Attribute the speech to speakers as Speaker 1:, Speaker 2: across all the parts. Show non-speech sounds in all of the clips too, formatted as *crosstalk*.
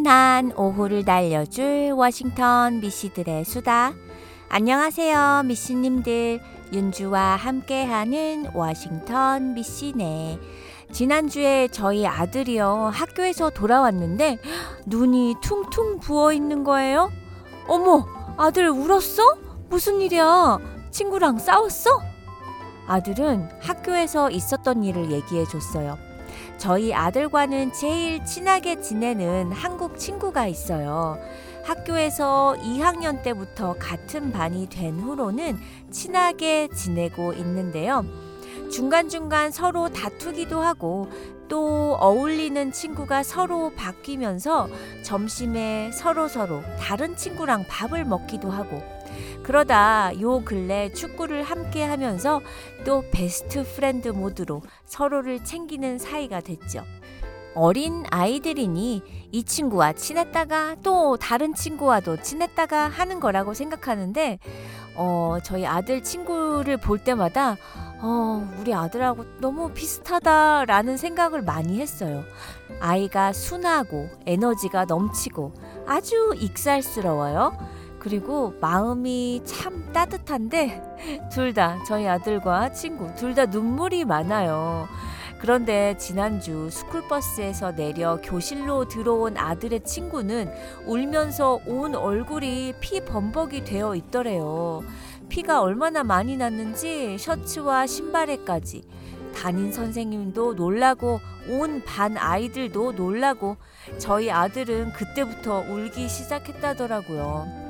Speaker 1: 나른한 오후를 날려줄 워싱턴 미씨들의 수다. 안녕하세요, 미씨님들. 윤주와 함께하는 워싱턴 미씨네. 지난주에 저희 아들이요, 학교에서 돌아왔는데, 눈이 퉁퉁 부어 있는 거예요. 어머, 아들 울었어? 무슨 일이야? 친구랑 싸웠어? 아들은 학교에서 있었던 일을 얘기해 줬어요. 저희 아들과는 제일 친하게 지내는 한국 친구가 있어요. 학교에서 2학년 때부터 같은 반이 된 후로는 친하게 지내고 있는데요. 중간중간 서로 다투기도 하고 또 어울리는 친구가 서로 바뀌면서 점심에 서로서로 다른 친구랑 밥을 먹기도 하고 그러다 요 근래 축구를 함께 하면서 또 best friend 모드로 서로를 챙기는 사이가 됐죠. 어린 아이들이니 이 친구와 친했다가 또 다른 친구와도 친했다가 하는 거라고 생각하는데 어, 저희 아들 친구를 볼 때마다 어, 우리 아들하고 너무 비슷하다라는 생각을 많이 했어요. 아이가 순하고 에너지가 넘치고 아주 익살스러워요. 그리고 마음이 참 따뜻한데 둘 다 저희 아들과 친구 둘 다 눈물이 많아요. 그런데 지난주 스쿨버스에서 내려 교실로 들어온 아들의 친구는 울면서 온 얼굴이 피 범벅이 되어 있더래요. 피가 얼마나 많이 났는지 셔츠와 신발에까지. 담임 선생님도 놀라고 온 반 아이들도 놀라고 저희 아들은 그때부터 울기 시작했다더라고요.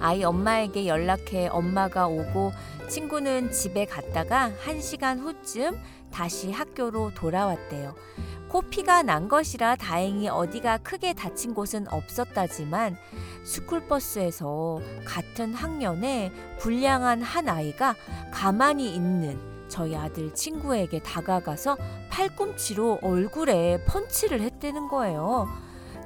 Speaker 1: 아이 엄마에게 연락해 엄마가 오고 친구는 집에 갔다가 한 시간 후쯤 다시 학교로 돌아왔대요. 코피가 난 것이라 다행히 어디가 크게 다친 곳은 없었다지만 스쿨버스에서 같은 학년에 불량한 한 아이가 가만히 있는 저희 아들 친구에게 다가가서 팔꿈치로 얼굴에 펀치를 했다는 거예요.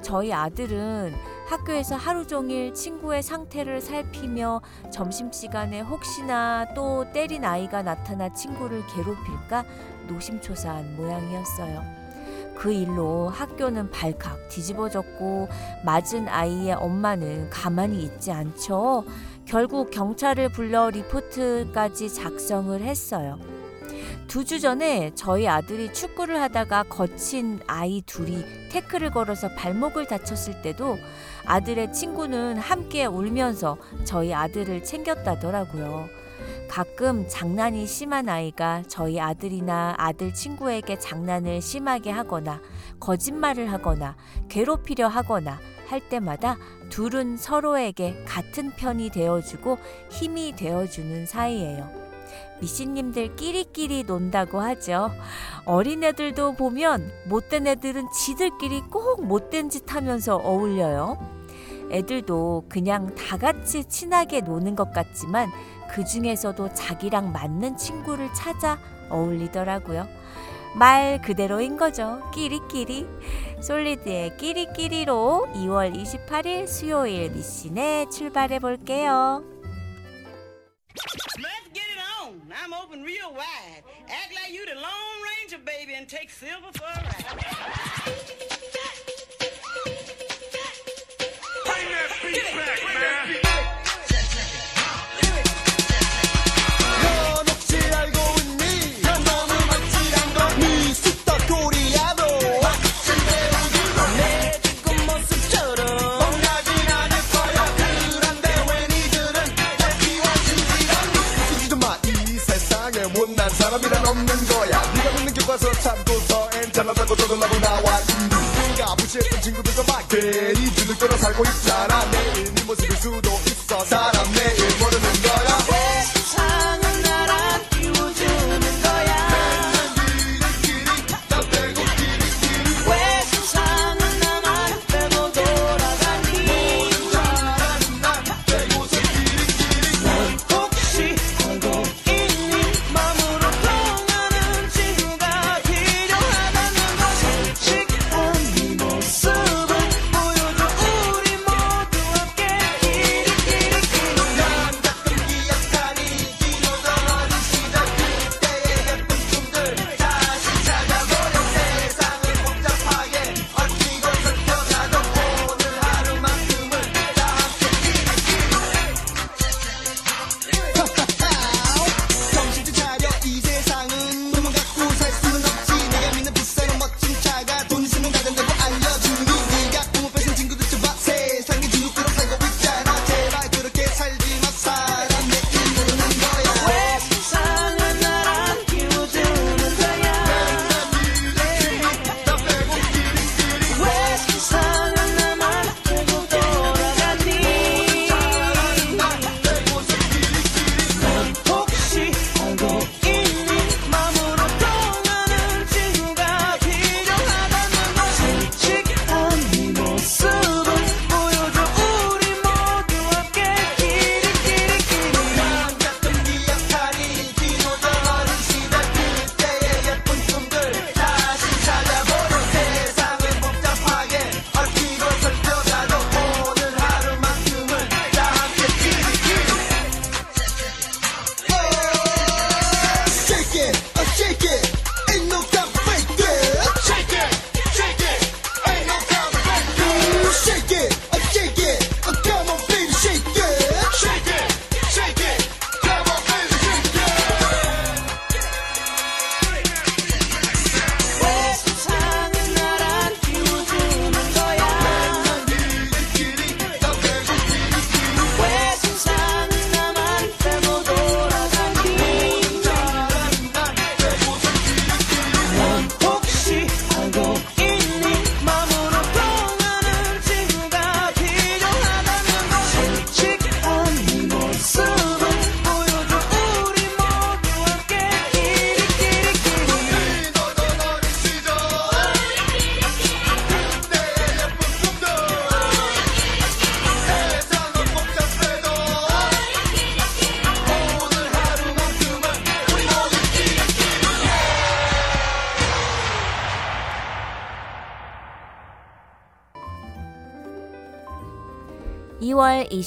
Speaker 1: 저희 아들은 학교에서 하루 종일 친구의 상태를 살피며 점심시간에 혹시나 또 때린 아이가 나타나 친구를 괴롭힐까 노심초사한 모양이었어요. 그 일로 학교는 발칵 뒤집어졌고 맞은 아이의 엄마는 가만히 있지 않죠. 결국 경찰을 불러 리포트까지 작성을 했어요. 두 주 전에 저희 아들이 축구를 하다가 거친 아이 둘이 태클을 걸어서 발목을 다쳤을 때도 아들의 친구는 함께 울면서 저희 아들을 챙겼다더라고요. 가끔 장난이 심한 아이가 저희 아들이나 아들 친구에게 장난을 심하게 하거나 거짓말을 하거나 괴롭히려 하거나 할 때마다 둘은 서로에게 같은 편이 되어주고 힘이 되어주는 사이예요. 미씨님들 끼리끼리 논다고 하죠. 어린애들도 보면 못된 애들은 지들끼리 꼭 못된 짓 하면서 어울려요. 애들도 그냥 다 같이 친하게 노는 것 같지만 그 중에서도 자기랑 맞는 친구를 찾아 어울리더라고요. 말 그대로인 거죠. 끼리끼리. 솔리드의 끼리끼리로 2월 28일 수요일 미신에 출발해 볼게요.
Speaker 2: Let's get it on. I'm open real wide. Act like you the Lone Ranger, baby, and take silver for a ride.
Speaker 3: 넌 사람이란 없는 거야. 네가 믿는 교과서 참고서엔 잘나다고 떠들라고 나와. 네가 무시했던 친구들도 막 괜히 주눅 들어 살고 있잖아. 내일 네 모습일 수도 있어. 사람 내일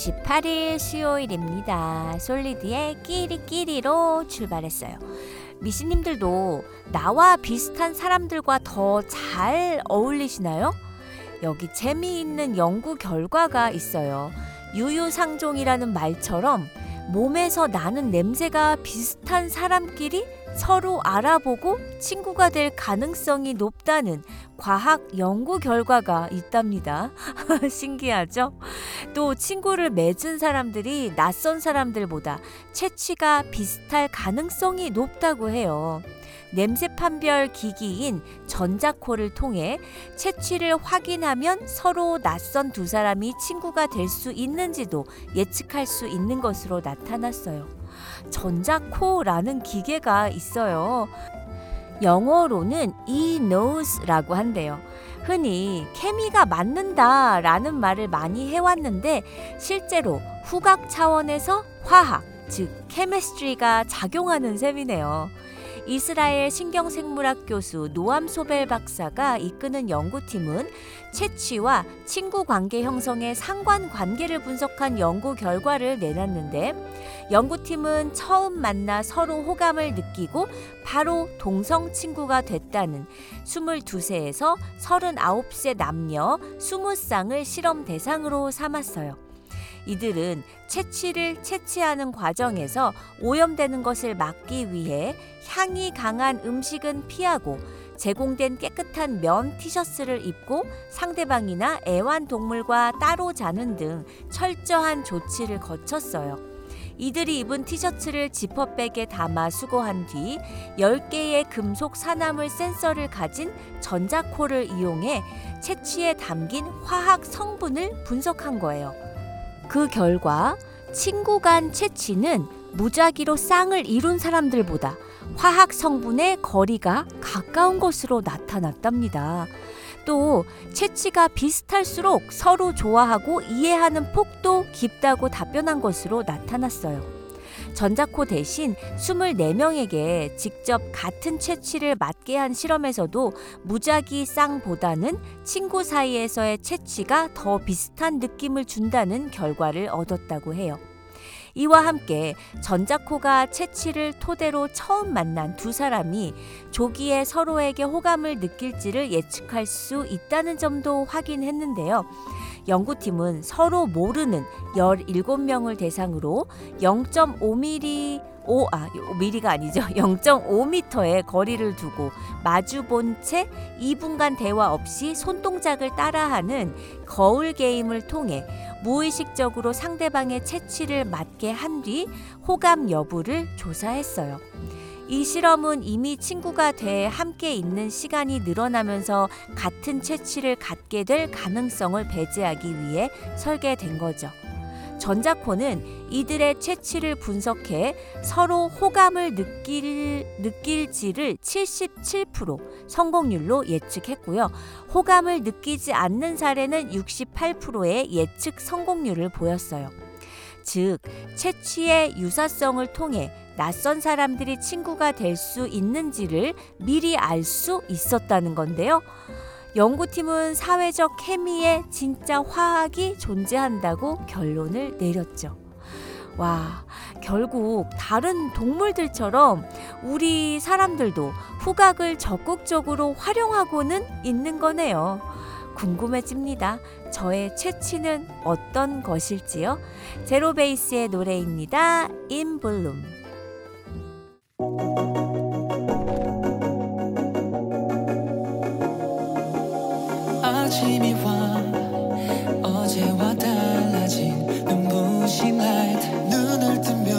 Speaker 1: 28일 수요일입니다. 솔리드의 끼리끼리로 출발했어요. 미씨님들도 나와 비슷한 사람들과 더 잘 어울리시나요? 여기 재미있는 연구 결과가 있어요. 유유상종이라는 말처럼 몸에서 나는 냄새가 비슷한 사람끼리 서로 알아보고 친구가 될 가능성이 높다는 과학 연구 결과가 있답니다. *laughs* 신기하죠? 또 친구를 맺은 사람들이 낯선 사람들보다 채취가 비슷할 가능성이 높다고 해요. 냄새 판별 기기인 전자코를 통해 채취를 확인하면 서로 낯선 두 사람이 친구가 될 수 있는지도 예측할 수 있는 것으로 나타났어요. 전자코라는 기계가 있어요. 영어로는 e knows라고 한대요. 흔히 케미가 맞는다 라는 말을 많이 해왔는데 실제로 후각 차원에서 화학, 즉 케미스트리가 작용하는 셈이네요. 이스라엘 신경생물학 교수 노암 소벨 박사가 이끄는 연구팀은 채취와 친구 관계 형성의 상관 관계를 분석한 연구 결과를 내놨는데 연구팀은 처음 만나 서로 호감을 느끼고 바로 동성 친구가 됐다는 22세에서 39세 남녀 20쌍을 실험 대상으로 삼았어요. 이들은 채취를 채취하는 과정에서 오염되는 것을 막기 위해 향이 강한 음식은 피하고 제공된 깨끗한 면 티셔츠를 입고 상대방이나 애완동물과 따로 자는 등 철저한 조치를 거쳤어요. 이들이 입은 티셔츠를 지퍼백에 담아 수거한 뒤 10개의 금속 산화물 센서를 가진 전자코를 이용해 채취에 담긴 화학 성분을 분석한 거예요. 그 결과 친구 간 채취는 무작위로 쌍을 이룬 사람들보다 화학 성분의 거리가 가까운 것으로 나타났답니다. 또 채취가 비슷할수록 서로 좋아하고 이해하는 폭도 깊다고 답변한 것으로 나타났어요. 전자코 대신 24명에게 직접 같은 채취를 맞게 한 실험에서도 무작위 쌍보다는 친구 사이에서의 채취가 더 비슷한 느낌을 준다는 결과를 얻었다고 해요. 이와 함께 전자코가 채취를 토대로 처음 만난 두 사람이 조기에 서로에게 호감을 느낄지를 예측할 수 있다는 점도 확인했는데요. 연구팀은 서로 모르는 17명을 대상으로 0.5mm 5, 아, 5mm가 아니죠. *laughs* 0.5m의 거리를 두고 마주 본 채 2분간 대화 없이 손동작을 따라하는 거울 게임을 통해 무의식적으로 상대방의 채취를 맞게 한 뒤 호감 여부를 조사했어요. 이 실험은 이미 친구가 돼 함께 있는 시간이 늘어나면서 같은 채취를 갖게 될 가능성을 배제하기 위해 설계된 거죠. 전자코는 이들의 채취를 분석해 서로 호감을 느낄, 느낄지를 77% 성공률로 예측했고요. 호감을 느끼지 않는 사례는 68%의 예측 성공률을 보였어요. 즉, 채취의 유사성을 통해 낯선 사람들이 친구가 될 수 있는지를 미리 알 수 있었다는 건데요. 연구팀은 사회적 케미에 진짜 화학이 존재한다고 결론을 내렸죠. 와, 결국 다른 동물들처럼 우리 사람들도 후각을 적극적으로 활용하고는 있는 거네요. 궁금해집니다. 저의 채취는 어떤 것일지요? 제로베이스의 노래입니다. In Bloom.
Speaker 4: 아침이 와 어제와 달라진 눈부신 라이트 눈을 뜨면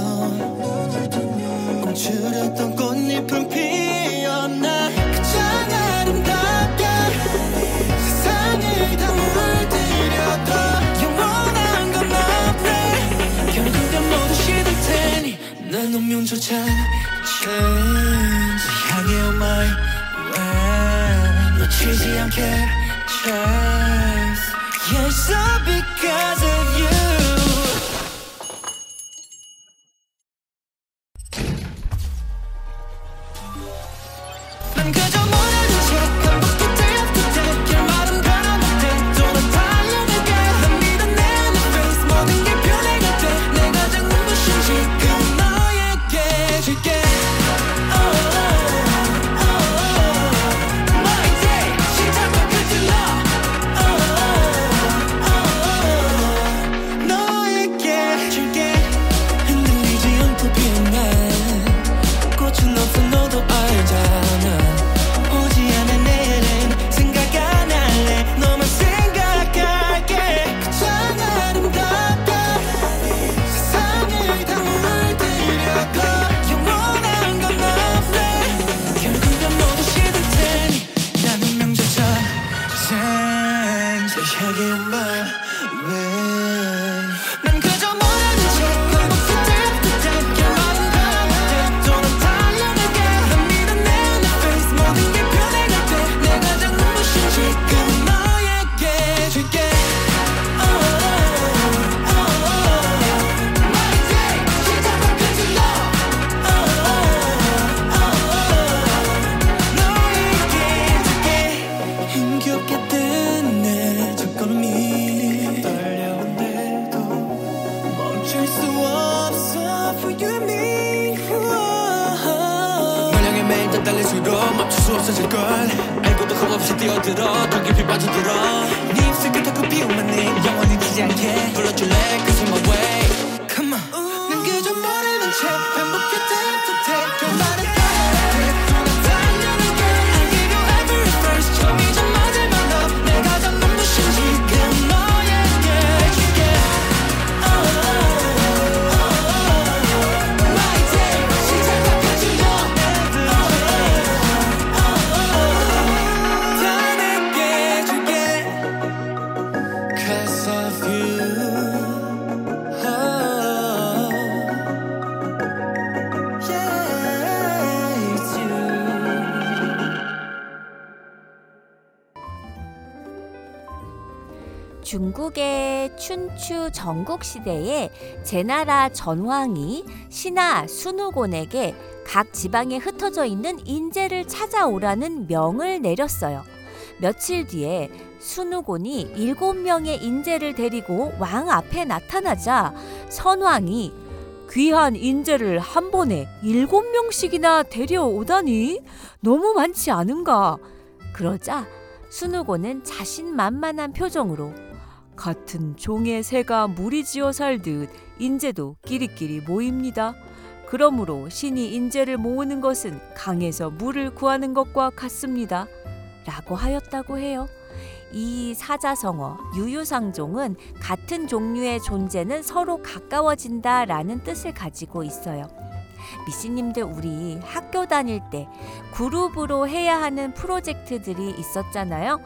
Speaker 4: 움츠렸던 꽃잎은 피었나. 그저 아름답게 세상을 다 물들여도 영원한 건 없네. 결국엔 모두 시들 테니 난 운명조차 change 향해 on my way 놓치지 않게 chase Yes, all because of you
Speaker 1: 전국 시대에 제나라 전황이 신하 순우곤에게 각 지방에 흩어져 있는 인재를 찾아오라는 명을 내렸어요. 며칠 뒤에 순우곤이 일곱 명의 인재를 데리고 왕 앞에 나타나자 선왕이 귀한 인재를 한 번에 일곱 명씩이나 데려오다니 너무 많지 않은가? 그러자 순우곤은 자신만만한 표정으로 같은 종의 새가 무리지어 살듯 인재도 끼리끼리 모입니다. 그러므로 신이 인재를 모으는 것은 강에서 물을 구하는 것과 같습니다. 라고 하였다고 해요. 이 사자성어 유유상종은 같은 종류의 존재는 서로 가까워진다 라는 뜻을 가지고 있어요. 미씨님들 우리 학교 다닐 때 그룹으로 해야 하는 프로젝트들이 있었잖아요.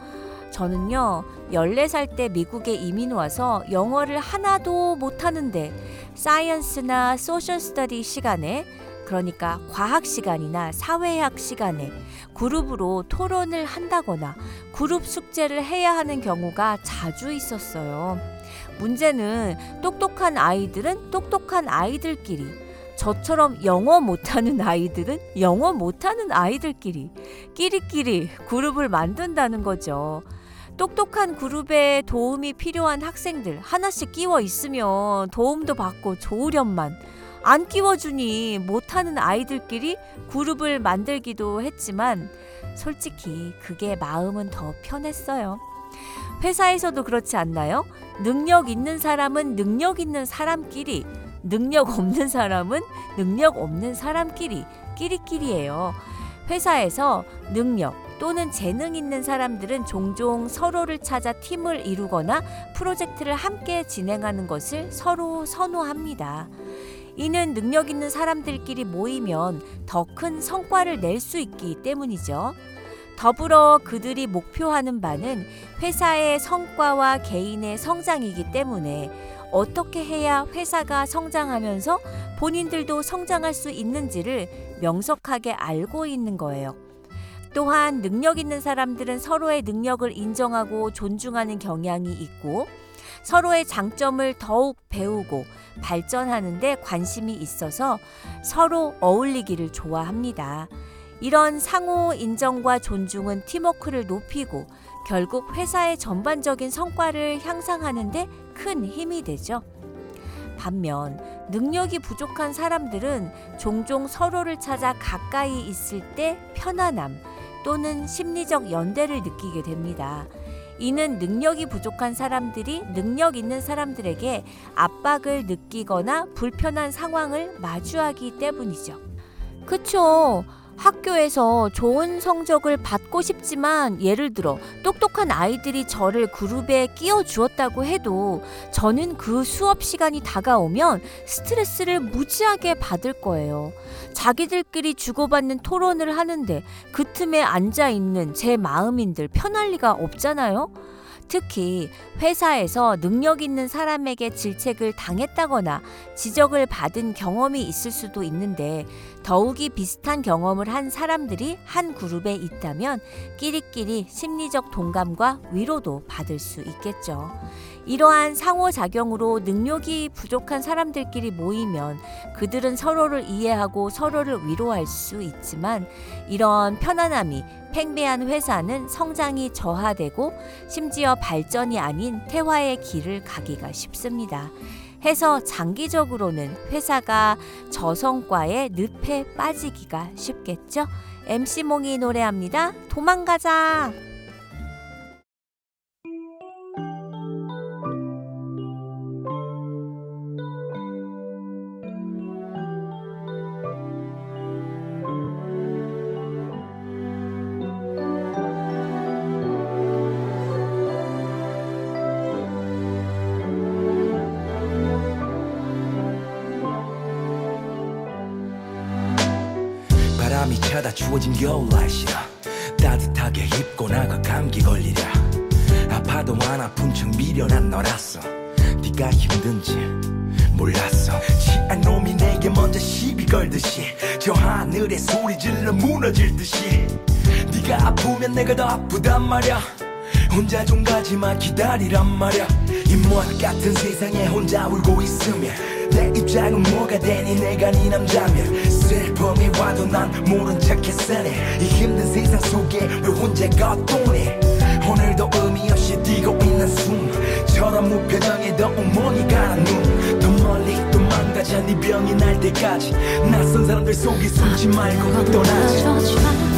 Speaker 1: 저는요, 14살 때 미국에 이민 와서 영어를 하나도 못하는데, science나 social study 시간에, 그러니까 과학 시간이나 사회학 시간에 그룹으로 토론을 한다거나 그룹 숙제를 해야 하는 경우가 자주 있었어요. 문제는 똑똑한 아이들은 똑똑한 아이들끼리, 저처럼 영어 못하는 아이들은 영어 못하는 아이들끼리 끼리끼리 그룹을 만든다는 거죠. 똑똑한 그룹에 도움이 필요한 학생들 하나씩 끼워 있으면 도움도 받고 좋으련만 안 끼워주니 못하는 아이들끼리 그룹을 만들기도 했지만 솔직히 그게 마음은 더 편했어요. 회사에서도 그렇지 않나요? 능력 있는 사람은 능력 있는 사람끼리 능력 없는 사람은 능력 없는 사람끼리 끼리끼리예요. 회사에서 능력 또는 재능 있는 사람들은 종종 서로를 찾아 팀을 이루거나 프로젝트를 함께 진행하는 것을 서로 선호합니다. 이는 능력 있는 사람들끼리 모이면 더 큰 성과를 낼 수 있기 때문이죠. 더불어 그들이 목표하는 바는 회사의 성과와 개인의 성장이기 때문에 어떻게 해야 회사가 성장하면서 본인들도 성장할 수 있는지를 명석하게 알고 있는 거예요. 또한 능력 있는 사람들은 서로의 능력을 인정하고 존중하는 경향이 있고 서로의 장점을 더욱 배우고 발전하는데 관심이 있어서 서로 어울리기를 좋아합니다. 이런 상호 인정과 존중은 팀워크를 높이고 결국 회사의 전반적인 성과를 향상하는데 큰 힘이 되죠. 반면 능력이 부족한 사람들은 종종 서로를 찾아 가까이 있을 때 편안함 또는 심리적 연대를 느끼게 됩니다. 이는 능력이 부족한 사람들이 능력 있는 사람들에게 압박을 느끼거나 불편한 상황을 마주하기 때문이죠. 그쵸. 학교에서 좋은 성적을 받고 싶지만 예를 들어 똑똑한 아이들이 저를 그룹에 끼워 주었다고 해도 저는 그 수업 시간이 다가오면 스트레스를 무지하게 받을 거예요. 자기들끼리 주고받는 토론을 하는데 그 틈에 앉아 있는 제 마음인들 편할 리가 없잖아요. 특히 회사에서 능력 있는 사람에게 질책을 당했다거나 지적을 받은 경험이 있을 수도 있는데 더욱이 비슷한 경험을 한 사람들이 한 그룹에 있다면 끼리끼리 심리적 동감과 위로도 받을 수 있겠죠. 이러한 상호작용으로 능력이 부족한 사람들끼리 모이면 그들은 서로를 이해하고 서로를 위로할 수 있지만 이런 편안함이 팽배한 회사는 성장이 저하되고 심지어 발전이 아닌 퇴화의 길을 가기가 쉽습니다. 해서 장기적으로는 회사가 저성과의 늪에 빠지기가 쉽겠죠. MC몽이 노래합니다. 도망가자.
Speaker 4: 추워진 겨울 날씨라. 따뜻하게 입고 나가 감기 걸리랴. 아파도 안 아픈 척 미련한 너라서. 네가 힘든지 몰랐어. 취한 놈이 내게 먼저 시비 걸듯이 저 하늘에 소리 질러 무너질 듯이. 네가 아프면 내가 더 아프단 말야. 혼자 좀 가지마 기다리란 말야. 이모한 같은 세상에 혼자 울고 있으면 내 입장은 뭐가 되니? 내가 네 남자면 슬픔이 와도 난 모른 척 했으니 이 힘든 세상 속에 왜 혼자 걷도니 오늘도 의미 없이 뛰고 있는 숨처럼 무표정에도 엉망이 가는 눈더 멀리 도망가자 네 병이 날 때까지. 낯선 사람들 속에 숨지 말고 떠나지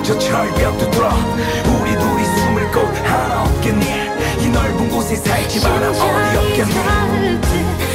Speaker 5: 난저
Speaker 4: 철벽도 들어. 우리 둘이 숨을 곳 하나 없겠니? 이 넓은 곳에 살지 마라. 어디 없겠니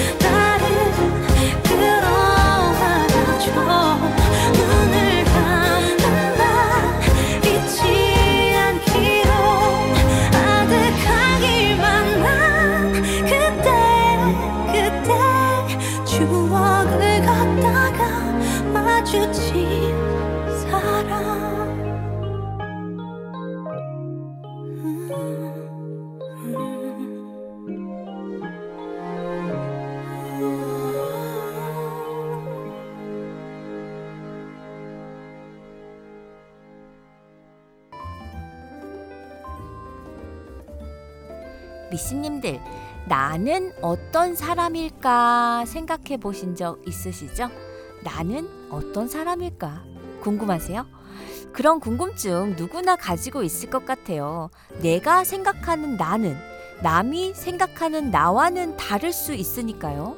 Speaker 1: 어떤 사람일까 생각해 보신 적 있으시죠? 나는 어떤 사람일까? 궁금하세요? 그런 궁금증 누구나 가지고 있을 것 같아요. 내가 생각하는 나는 남이 생각하는 나와는 다를 수 있으니까요.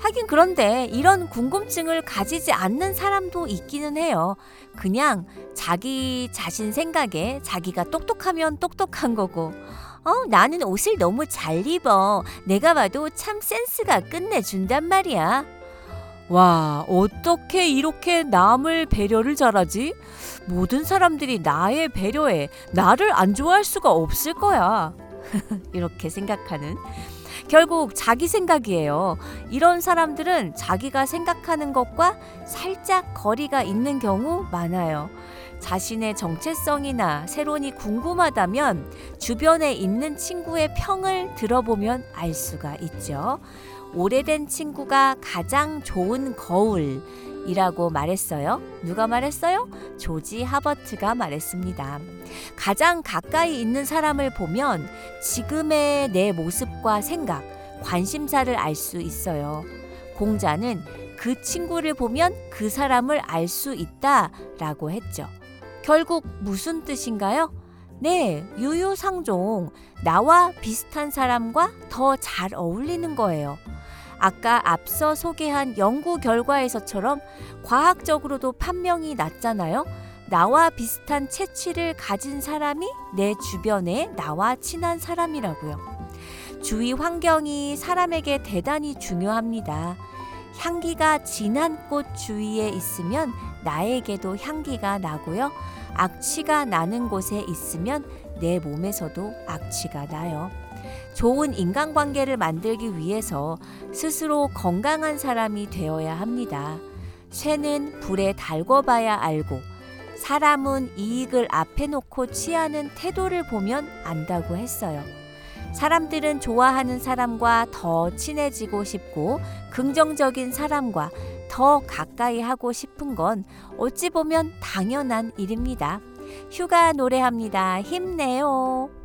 Speaker 1: 하긴 그런데 이런 궁금증을 가지지 않는 사람도 있기는 해요. 그냥 자기 자신 생각에 자기가 똑똑하면 똑똑한 거고, 어, 나는 옷을 너무 잘 입어. 내가 봐도 참 센스가 끝내준단 말이야. 와, 어떻게 이렇게 남을 배려를 잘하지? 모든 사람들이 나의 배려에 나를 안 좋아할 수가 없을 거야. *laughs* 이렇게 생각하는. 결국 자기 생각이에요. 이런 사람들은 자기가 생각하는 것과 살짝 거리가 있는 경우 많아요. 자신의 정체성이나 세론이 궁금하다면 주변에 있는 친구의 평을 들어보면 알 수가 있죠. 오래된 친구가 가장 좋은 거울이라고 말했어요. 누가 말했어요? 조지 하버트가 말했습니다. 가장 가까이 있는 사람을 보면 지금의 내 모습과 생각, 관심사를 알 수 있어요. 공자는 그 친구를 보면 그 사람을 알 수 있다 라고 했죠. 결국 무슨 뜻인가요? 네, 유유상종. 나와 비슷한 사람과 더 잘 어울리는 거예요. 아까 앞서 소개한 연구 결과에서처럼 과학적으로도 판명이 났잖아요. 나와 비슷한 체취를 가진 사람이 내 주변에 나와 친한 사람이라고요. 주위 환경이 사람에게 대단히 중요합니다. 향기가 진한 꽃 주위에 있으면 나에게도 향기가 나고요. 악취가 나는 곳에 있으면 내 몸에서도 악취가 나요. 좋은 인간관계를 만들기 위해서 스스로 건강한 사람이 되어야 합니다. 쇠는 불에 달궈봐야 알고 사람은 이익을 앞에 놓고 취하는 태도를 보면 안다고 했어요. 사람들은 좋아하는 사람과 더 친해지고 싶고 긍정적인 사람과 더 가까이 하고 싶은 건 어찌 보면 당연한 일입니다. 휴가 노래합니다. 힘내요.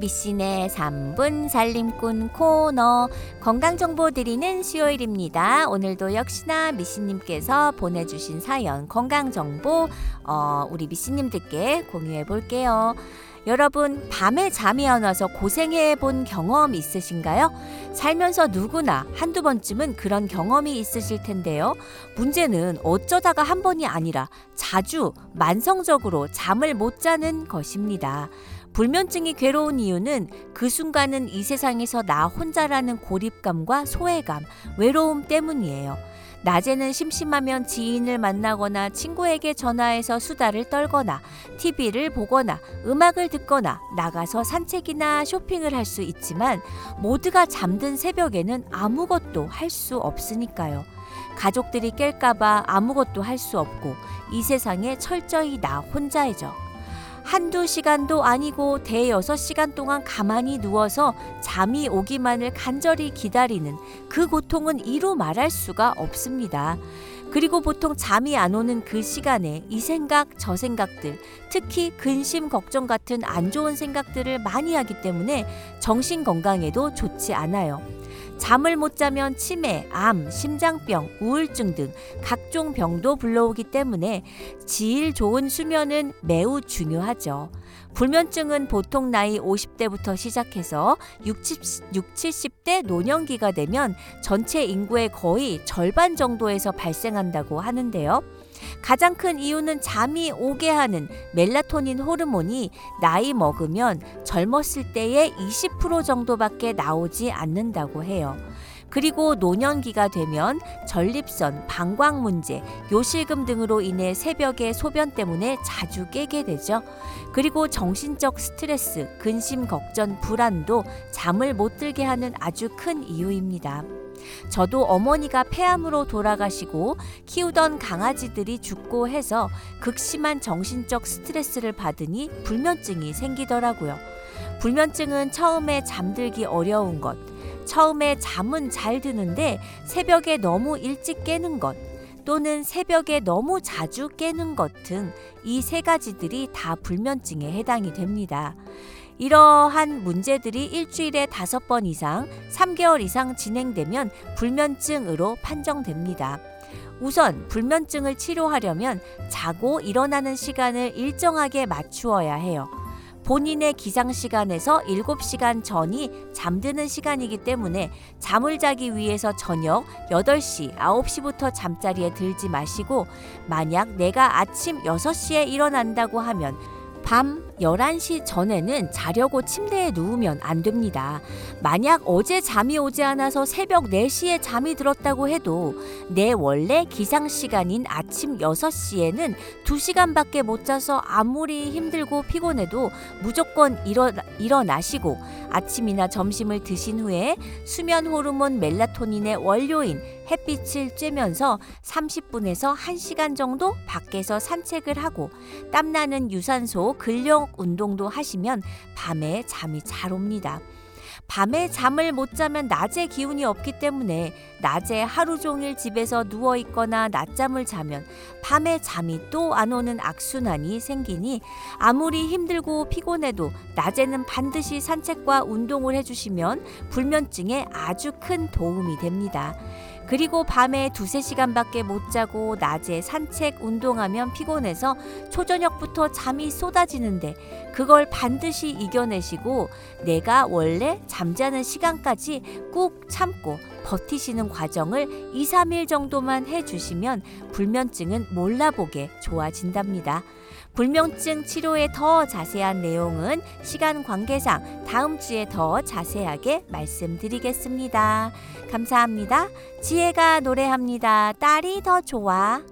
Speaker 1: 미신의 3분 살림꾼 코너 건강 정보 드리는 수요일입니다. 오늘도 역시나 미신님께서 보내주신 사연 건강 정보 어, 우리 미신님들께 공유해 볼게요. 여러분, 밤에 잠이 안 와서 고생해 본 경험 있으신가요? 살면서 누구나 한두 번쯤은 그런 경험이 있으실 텐데요. 문제는 어쩌다가 한 번이 아니라 자주 만성적으로 잠을 못 자는 것입니다. 불면증이 괴로운 이유는 그 순간은 이 세상에서 나 혼자라는 고립감과 소외감, 외로움 때문이에요. 낮에는 심심하면 지인을 만나거나 친구에게 전화해서 수다를 떨거나 TV를 보거나 음악을 듣거나 나가서 산책이나 쇼핑을 할 수 있지만 모두가 잠든 새벽에는 아무것도 할 수 없으니까요. 가족들이 깰까봐 아무것도 할 수 없고 이 세상에 철저히 나 혼자이죠. 한두 시간도 아니고 대여섯 시간 동안 가만히 누워서 잠이 오기만을 간절히 기다리는 그 고통은 이루 말할 수가 없습니다. 그리고 보통 잠이 안 오는 그 시간에 이 생각, 저 생각들, 특히 근심, 걱정 같은 안 좋은 생각들을 많이 하기 때문에 정신 건강에도 좋지 않아요. 잠을 못 자면 치매, 암, 심장병, 우울증 등 각종 병도 불러오기 때문에 질 좋은 수면은 매우 중요하죠. 불면증은 보통 나이 50대부터 시작해서 60, 60, 70대 노년기가 되면 전체 인구의 거의 절반 정도에서 발생한다고 하는데요. 가장 큰 이유는 잠이 오게 하는 멜라토닌 호르몬이 나이 먹으면 젊었을 때의 20% 정도밖에 나오지 않는다고 해요. 그리고 노년기가 되면 전립선, 방광 문제, 요실금 등으로 인해 새벽에 소변 때문에 자주 깨게 되죠. 그리고 정신적 스트레스, 근심, 걱정, 불안도 잠을 못 들게 하는 아주 큰 이유입니다. 저도 어머니가 폐암으로 돌아가시고 키우던 강아지들이 죽고 해서 극심한 정신적 스트레스를 받으니 불면증이 생기더라고요. 불면증은 처음에 잠들기 어려운 것, 처음에 잠은 잘 드는데 새벽에 너무 일찍 깨는 것, 또는 새벽에 너무 자주 깨는 것 등 이 세 가지들이 다 불면증에 해당이 됩니다. 이러한 문제들이 일주일에 다섯 번 이상, 3개월 이상 진행되면 불면증으로 판정됩니다. 우선 불면증을 치료하려면 자고 일어나는 시간을 일정하게 맞추어야 해요. 본인의 기상 시간에서 7시간 전이 잠드는 시간이기 때문에 잠을 자기 위해서 저녁 8시, 9시부터 잠자리에 들지 마시고 만약 내가 아침 6시에 일어난다고 하면 밤 11시 전에는 자려고 침대에 누우면 안 됩니다. 만약 어제 잠이 오지 않아서 새벽 4시에 잠이 들었다고 해도 내 원래 기상 시간인 아침 6시에는 2시간밖에 못 자서 아무리 힘들고 피곤해도 무조건 일어, 일어나시고 아침이나 점심을 드신 후에 수면 호르몬 멜라토닌의 원료인 햇빛을 쬐면서 30분에서 1시간 정도 밖에서 산책을 하고 땀나는 유산소 근력 운동도 하시면 밤에 잠이 잘 옵니다. 밤에 잠을 못 자면 낮에 기운이 없기 때문에 낮에 하루 종일 집에서 누워 있거나 낮잠을 자면 밤에 잠이 또 안 오는 악순환이 생기니 아무리 힘들고 피곤해도 낮에는 반드시 산책과 운동을 해주시면 불면증에 아주 큰 도움이 됩니다. 그리고 밤에 두세 시간밖에 못 자고 낮에 산책, 운동하면 피곤해서 초저녁부터 잠이 쏟아지는데 그걸 반드시 이겨내시고 내가 원래 잠자는 시간까지 꾹 참고 버티시는 과정을 2, 3일 정도만 해주시면 불면증은 몰라보게 좋아진답니다. 불면증 치료에 더 자세한 내용은 시간 관계상 다음 주에 더 자세하게 말씀드리겠습니다. 감사합니다. 지혜가 노래합니다.
Speaker 5: 딸이 더 좋아.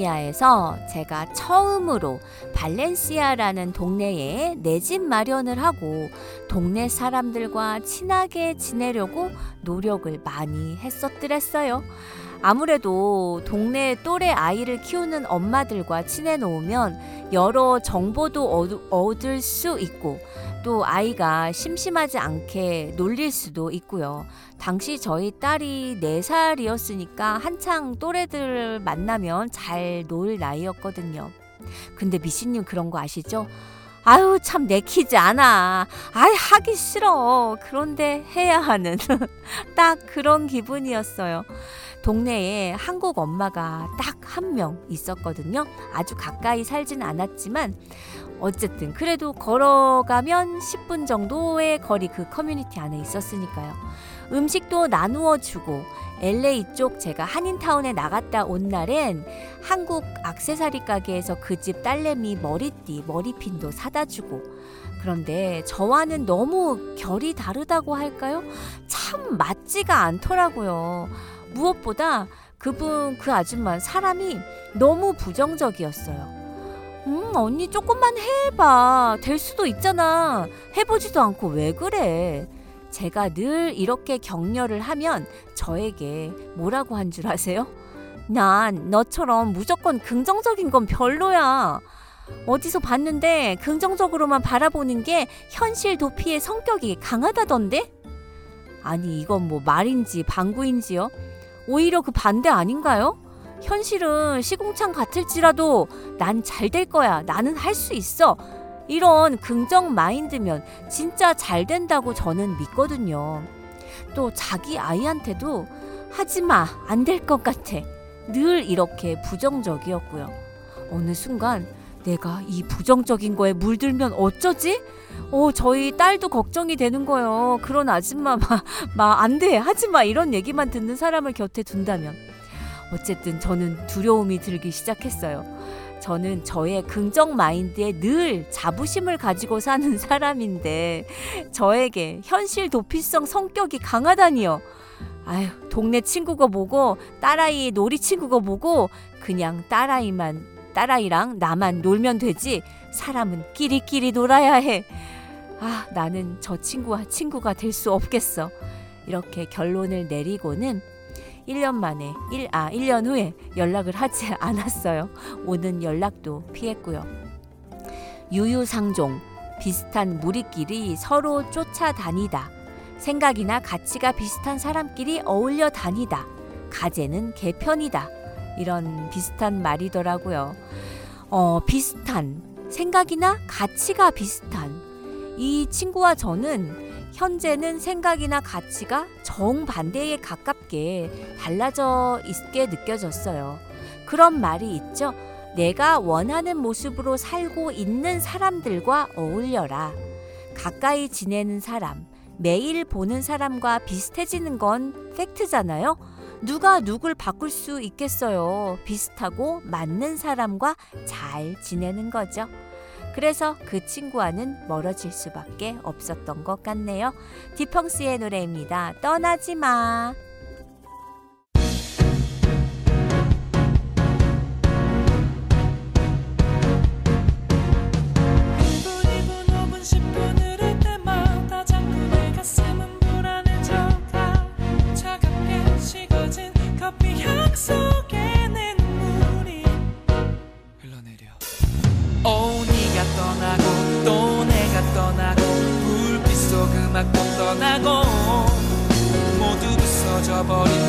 Speaker 1: 캘리포니아에서 제가 처음으로 발렌시아라는 동네에 내 집 마련을 하고 동네 사람들과 친하게 지내려고 노력을 많이 했었더랬어요. 아무래도 동네 또래 아이를 키우는 엄마들과 지내 놓으면 여러 정보도 얻- 얻을 수 있고 또 아이가 심심하지 않게 놀릴 수도 있고요. 당시 저희 딸이 4살이었으니까 한창 또래들 만나면 잘 놀 나이였거든요. 근데 미씨님 그런 거 아시죠? 아유 참 내키지 않아. 아이 하기 싫어. 그런데 해야 하는 *laughs* 딱 그런 기분이었어요. 동네에 한국 엄마가 딱 한 명 있었거든요. 아주 가까이 살진 않았지만 어쨌든 그래도 걸어가면 10분 정도의 거리 그 커뮤니티 안에 있었으니까요. 음식도 나누어 주고 LA 쪽 제가 한인타운에 나갔다 온 날엔 한국 악세사리 가게에서 그 집 딸내미 머리띠, 머리핀도 사다 주고 그런데 저와는 너무 결이 다르다고 할까요? 참 맞지가 않더라고요. 무엇보다 그분 그 아줌마 사람이 너무 부정적이었어요. 음, 언니 조금만 해봐. 될 수도 있잖아. 해보지도 않고 왜 그래? 제가 늘 이렇게 격려를 하면 저에게 뭐라고 한 줄 아세요? 난 너처럼 무조건 긍정적인 건 별로야. 어디서 봤는데 긍정적으로만 바라보는 게 현실 도피의 성격이 강하다던데? 아니, 이건 뭐 말인지 방구인지요? 오히려 그 반대 아닌가요? 현실은 시궁창 같을지라도 난 잘 될 거야. 나는 할 수 있어. 이런 긍정 마인드면 진짜 잘 된다고 저는 믿거든요. 또 자기 아이한테도 하지 마. 안 될 것 같아. 늘 이렇게 부정적이었고요. 어느 순간 내가 이 부정적인 거에 물들면 어쩌지? 어, 저희 딸도 걱정이 되는 거예요. 그런 아줌마 막, 막, 안 돼. 하지 마. 이런 얘기만 듣는 사람을 곁에 둔다면. 어쨌든 저는 두려움이 들기 시작했어요. 저는 저의 긍정 마인드에 늘 자부심을 가지고 사는 *laughs* 사람인데 저에게 현실 도피성 성격이 강하다니요. 아유, 동네 친구가 보고 딸아이 놀이 친구가 보고 그냥 딸아이만 딸아이랑 나만 놀면 되지 사람은 끼리끼리 놀아야 해. 아, 나는 저 친구와 친구가 될 수 없겠어. 이렇게 결론을 내리고는 1년 만에 1, 아, 1년 후에 연락을 하지 *laughs* 않았어요. 오는 연락도 피했고요. 유유상종 비슷한 무리끼리 서로 쫓아다니다 생각이나 가치가 비슷한 사람끼리 어울려 다니다 가재는 개편이다 이런 비슷한 말이더라고요. 어, 비슷한 생각이나 가치가 비슷한 이 친구와 저는 현재는 생각이나 가치가 정반대에 가깝게 달라져 있게 느껴졌어요. 그런 말이 있죠. 내가 원하는 모습으로 살고 있는 사람들과 어울려라. 가까이 지내는 사람, 매일 보는 사람과 비슷해지는 건 팩트잖아요. 누가 누굴 바꿀 수 있겠어요. 비슷하고 맞는 사람과 잘 지내는 거죠. 그래서 그 친구와는 멀어질 수밖에 없었던 것 같네요. 디펑스의 노래입니다. 떠나지 마.
Speaker 4: 1분 2분 5분 10분 흐를 때마다 자꾸 내 가슴은 불안해져가 차갑게 식어진 커피 향 속에 또 내가 떠나고 불빛 속 음악도 떠나고 모두 부서져 버린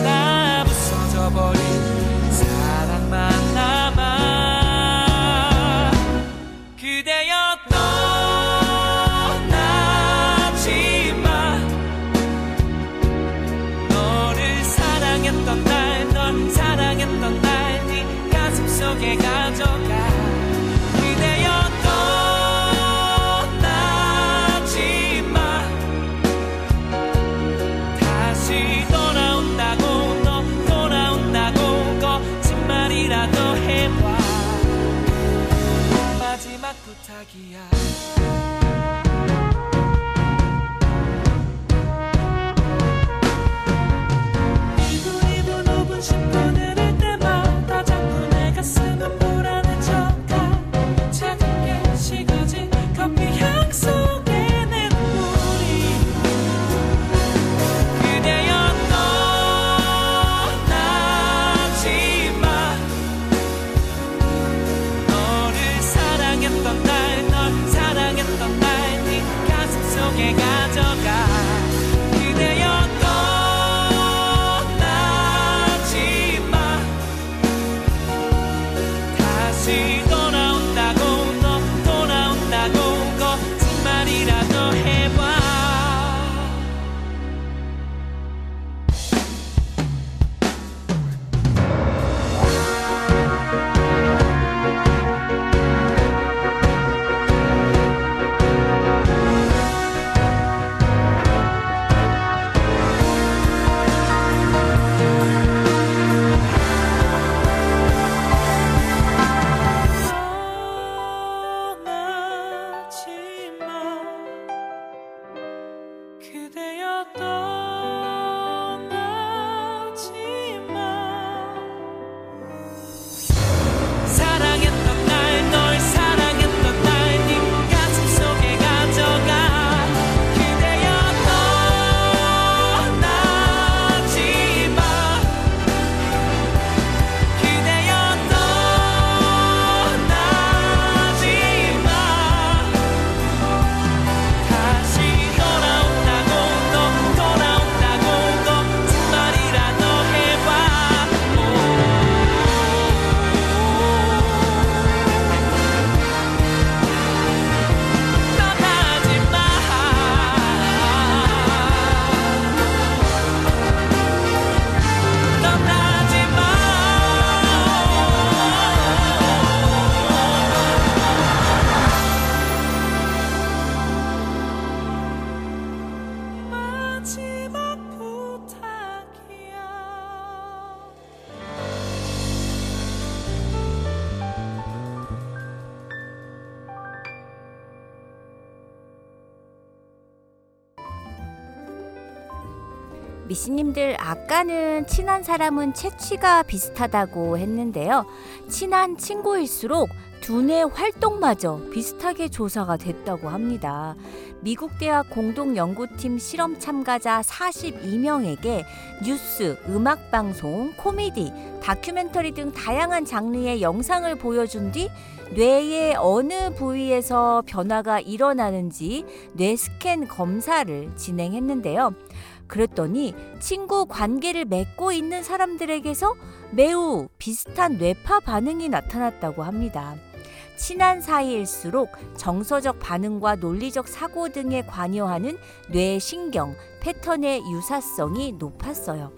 Speaker 1: 미씨님들 아까는 친한 사람은 채취가 비슷하다고 했는데요. 친한 친구일수록 두뇌 활동마저 비슷하게 조사가 됐다고 합니다. 미국 대학 공동 연구팀 실험 참가자 42명에게 뉴스, 음악 방송, 코미디, 다큐멘터리 등 다양한 장르의 영상을 보여준 뒤 뇌의 어느 부위에서 변화가 일어나는지 뇌 스캔 검사를 진행했는데요. 그랬더니 친구 관계를 맺고 있는 사람들에게서 매우 비슷한 뇌파 반응이 나타났다고 합니다. 친한 사이일수록 정서적 반응과 논리적 사고 등에 관여하는 뇌 신경 패턴의 유사성이 높았어요.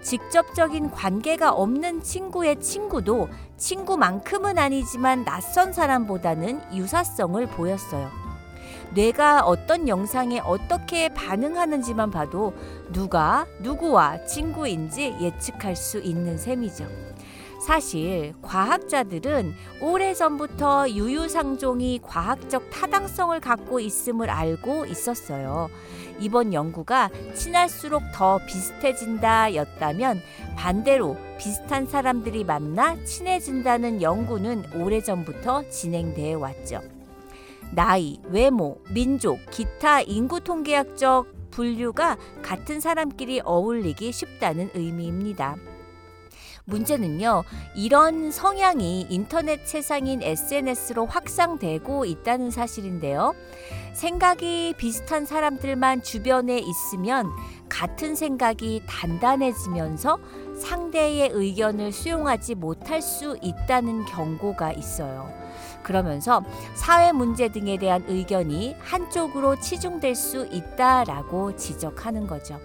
Speaker 1: 직접적인 관계가 없는 친구의 친구도 친구만큼은 아니지만 낯선 사람보다는 유사성을 보였어요. 뇌가 어떤 영상에 어떻게 반응하는지만 봐도 누가 누구와 친구인지 예측할 수 있는 셈이죠. 사실 과학자들은 오래전부터 유유상종이 과학적 타당성을 갖고 있음을 알고 있었어요. 이번 연구가 친할수록 더 비슷해진다 였다면 반대로 비슷한 사람들이 만나 친해진다는 연구는 오래전부터 진행되어 왔죠. 나이, 외모, 민족, 기타 인구 통계학적 분류가 같은 사람끼리 어울리기 쉽다는 의미입니다. 문제는요, 이런 성향이 인터넷 세상인 SNS로 확산되고 있다는 사실인데요. 생각이 비슷한 사람들만 주변에 있으면 같은 생각이 단단해지면서 상대의 의견을 수용하지 못할 수 있다는 경고가 있어요. 그러면서 사회 문제 등에 대한 의견이 한쪽으로 치중될 수 있다라고 지적하는 거죠.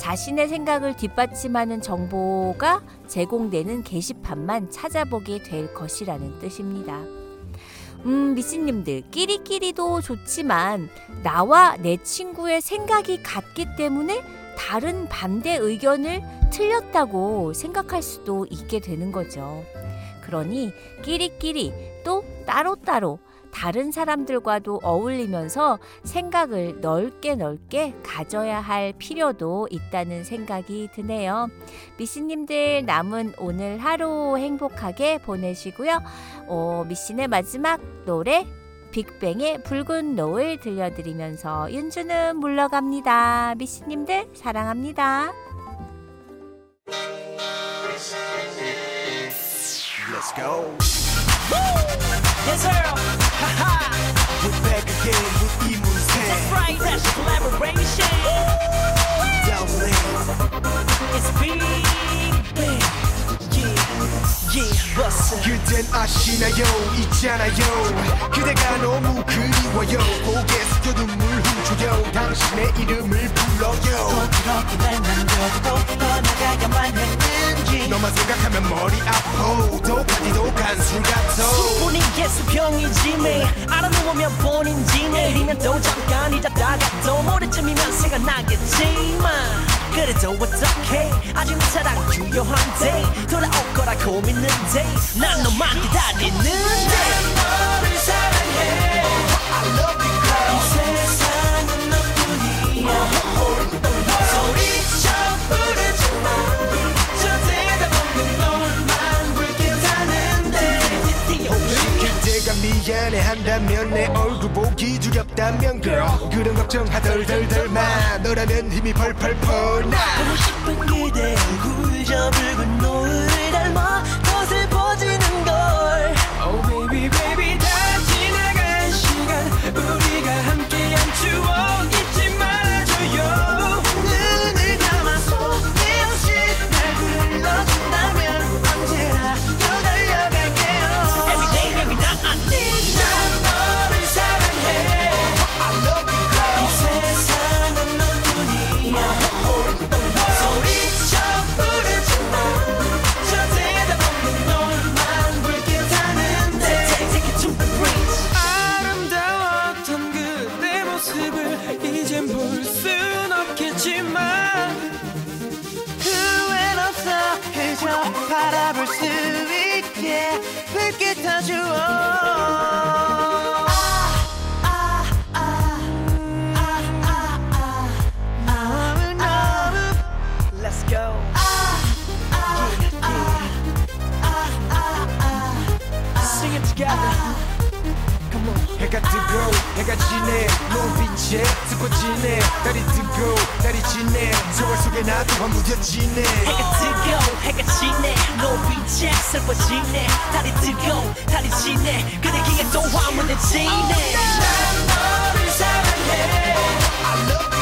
Speaker 1: 자신의 생각을 뒷받침하는 정보가 제공되는 게시판만 찾아보게 될 것이라는 뜻입니다. 음, 미씨님들, 끼리끼리도 좋지만 나와 내 친구의 생각이 같기 때문에 다른 반대 의견을 틀렸다고 생각할 수도 있게 되는 거죠. 그러니 끼리끼리 또 따로따로 다른 사람들과도 어울리면서 생각을 넓게 넓게 가져야 할 필요도 있다는 생각이 드네요. 미씨님들 남은 오늘 하루 행복하게 보내시고요. 어, 미씨의 마지막 노래 빅뱅의 붉은 노을 들려드리면서 윤주는 물러갑니다. 미씨님들 사랑합니다.
Speaker 6: Let's go. Woo!
Speaker 7: Yes, sir. Ha ha.
Speaker 6: We're back again with Emu's Head.
Speaker 7: That's right. Fresh collaboration.
Speaker 6: Down
Speaker 7: It's beat.
Speaker 6: 그댄 아시나요? 있잖아요. 그대가 너무 그리워요. 고개 숙여 눈물 훔쳐요. 당신의 이름을 불러요.
Speaker 7: 그렇게 날 남겨두고 떠나가야만 했는지
Speaker 6: 너만 생각하면 머리 아파. 독하디도 간술 같아.
Speaker 7: 충분히 예수병이지 매 알아놓으면 본인 지 내일이면 또 잠깐이다다가 또 모레쯤이면 생각나겠지만 그래도 어떡해? 아직은 사랑 유효한데 돌아올 거라고 믿는데 난 너만 기다리는데. 너를 사랑해. I love you girl. 이 세상은 너뿐이야
Speaker 6: 미안해한다면 내 얼굴 보기 두렵다면 girl. 그런 걱정 하덜 덜덜 마 너라면 힘이 펄펄 퍼나.
Speaker 7: 보고 싶은 그대 얼굴 저 붉은 노을
Speaker 6: 해가 뜨고 해가 지네. 눈빛에 슬퍼지네. 달이 뜨고 달이 지네. 세월 속에 나도 허무뎌지네.
Speaker 7: 해가 뜨고 해가 지네. 노빛에 슬퍼지네. 달이 뜨고 달이 지네. 그대 기에 또 화문에 지네. 난 너를 사랑해. I love you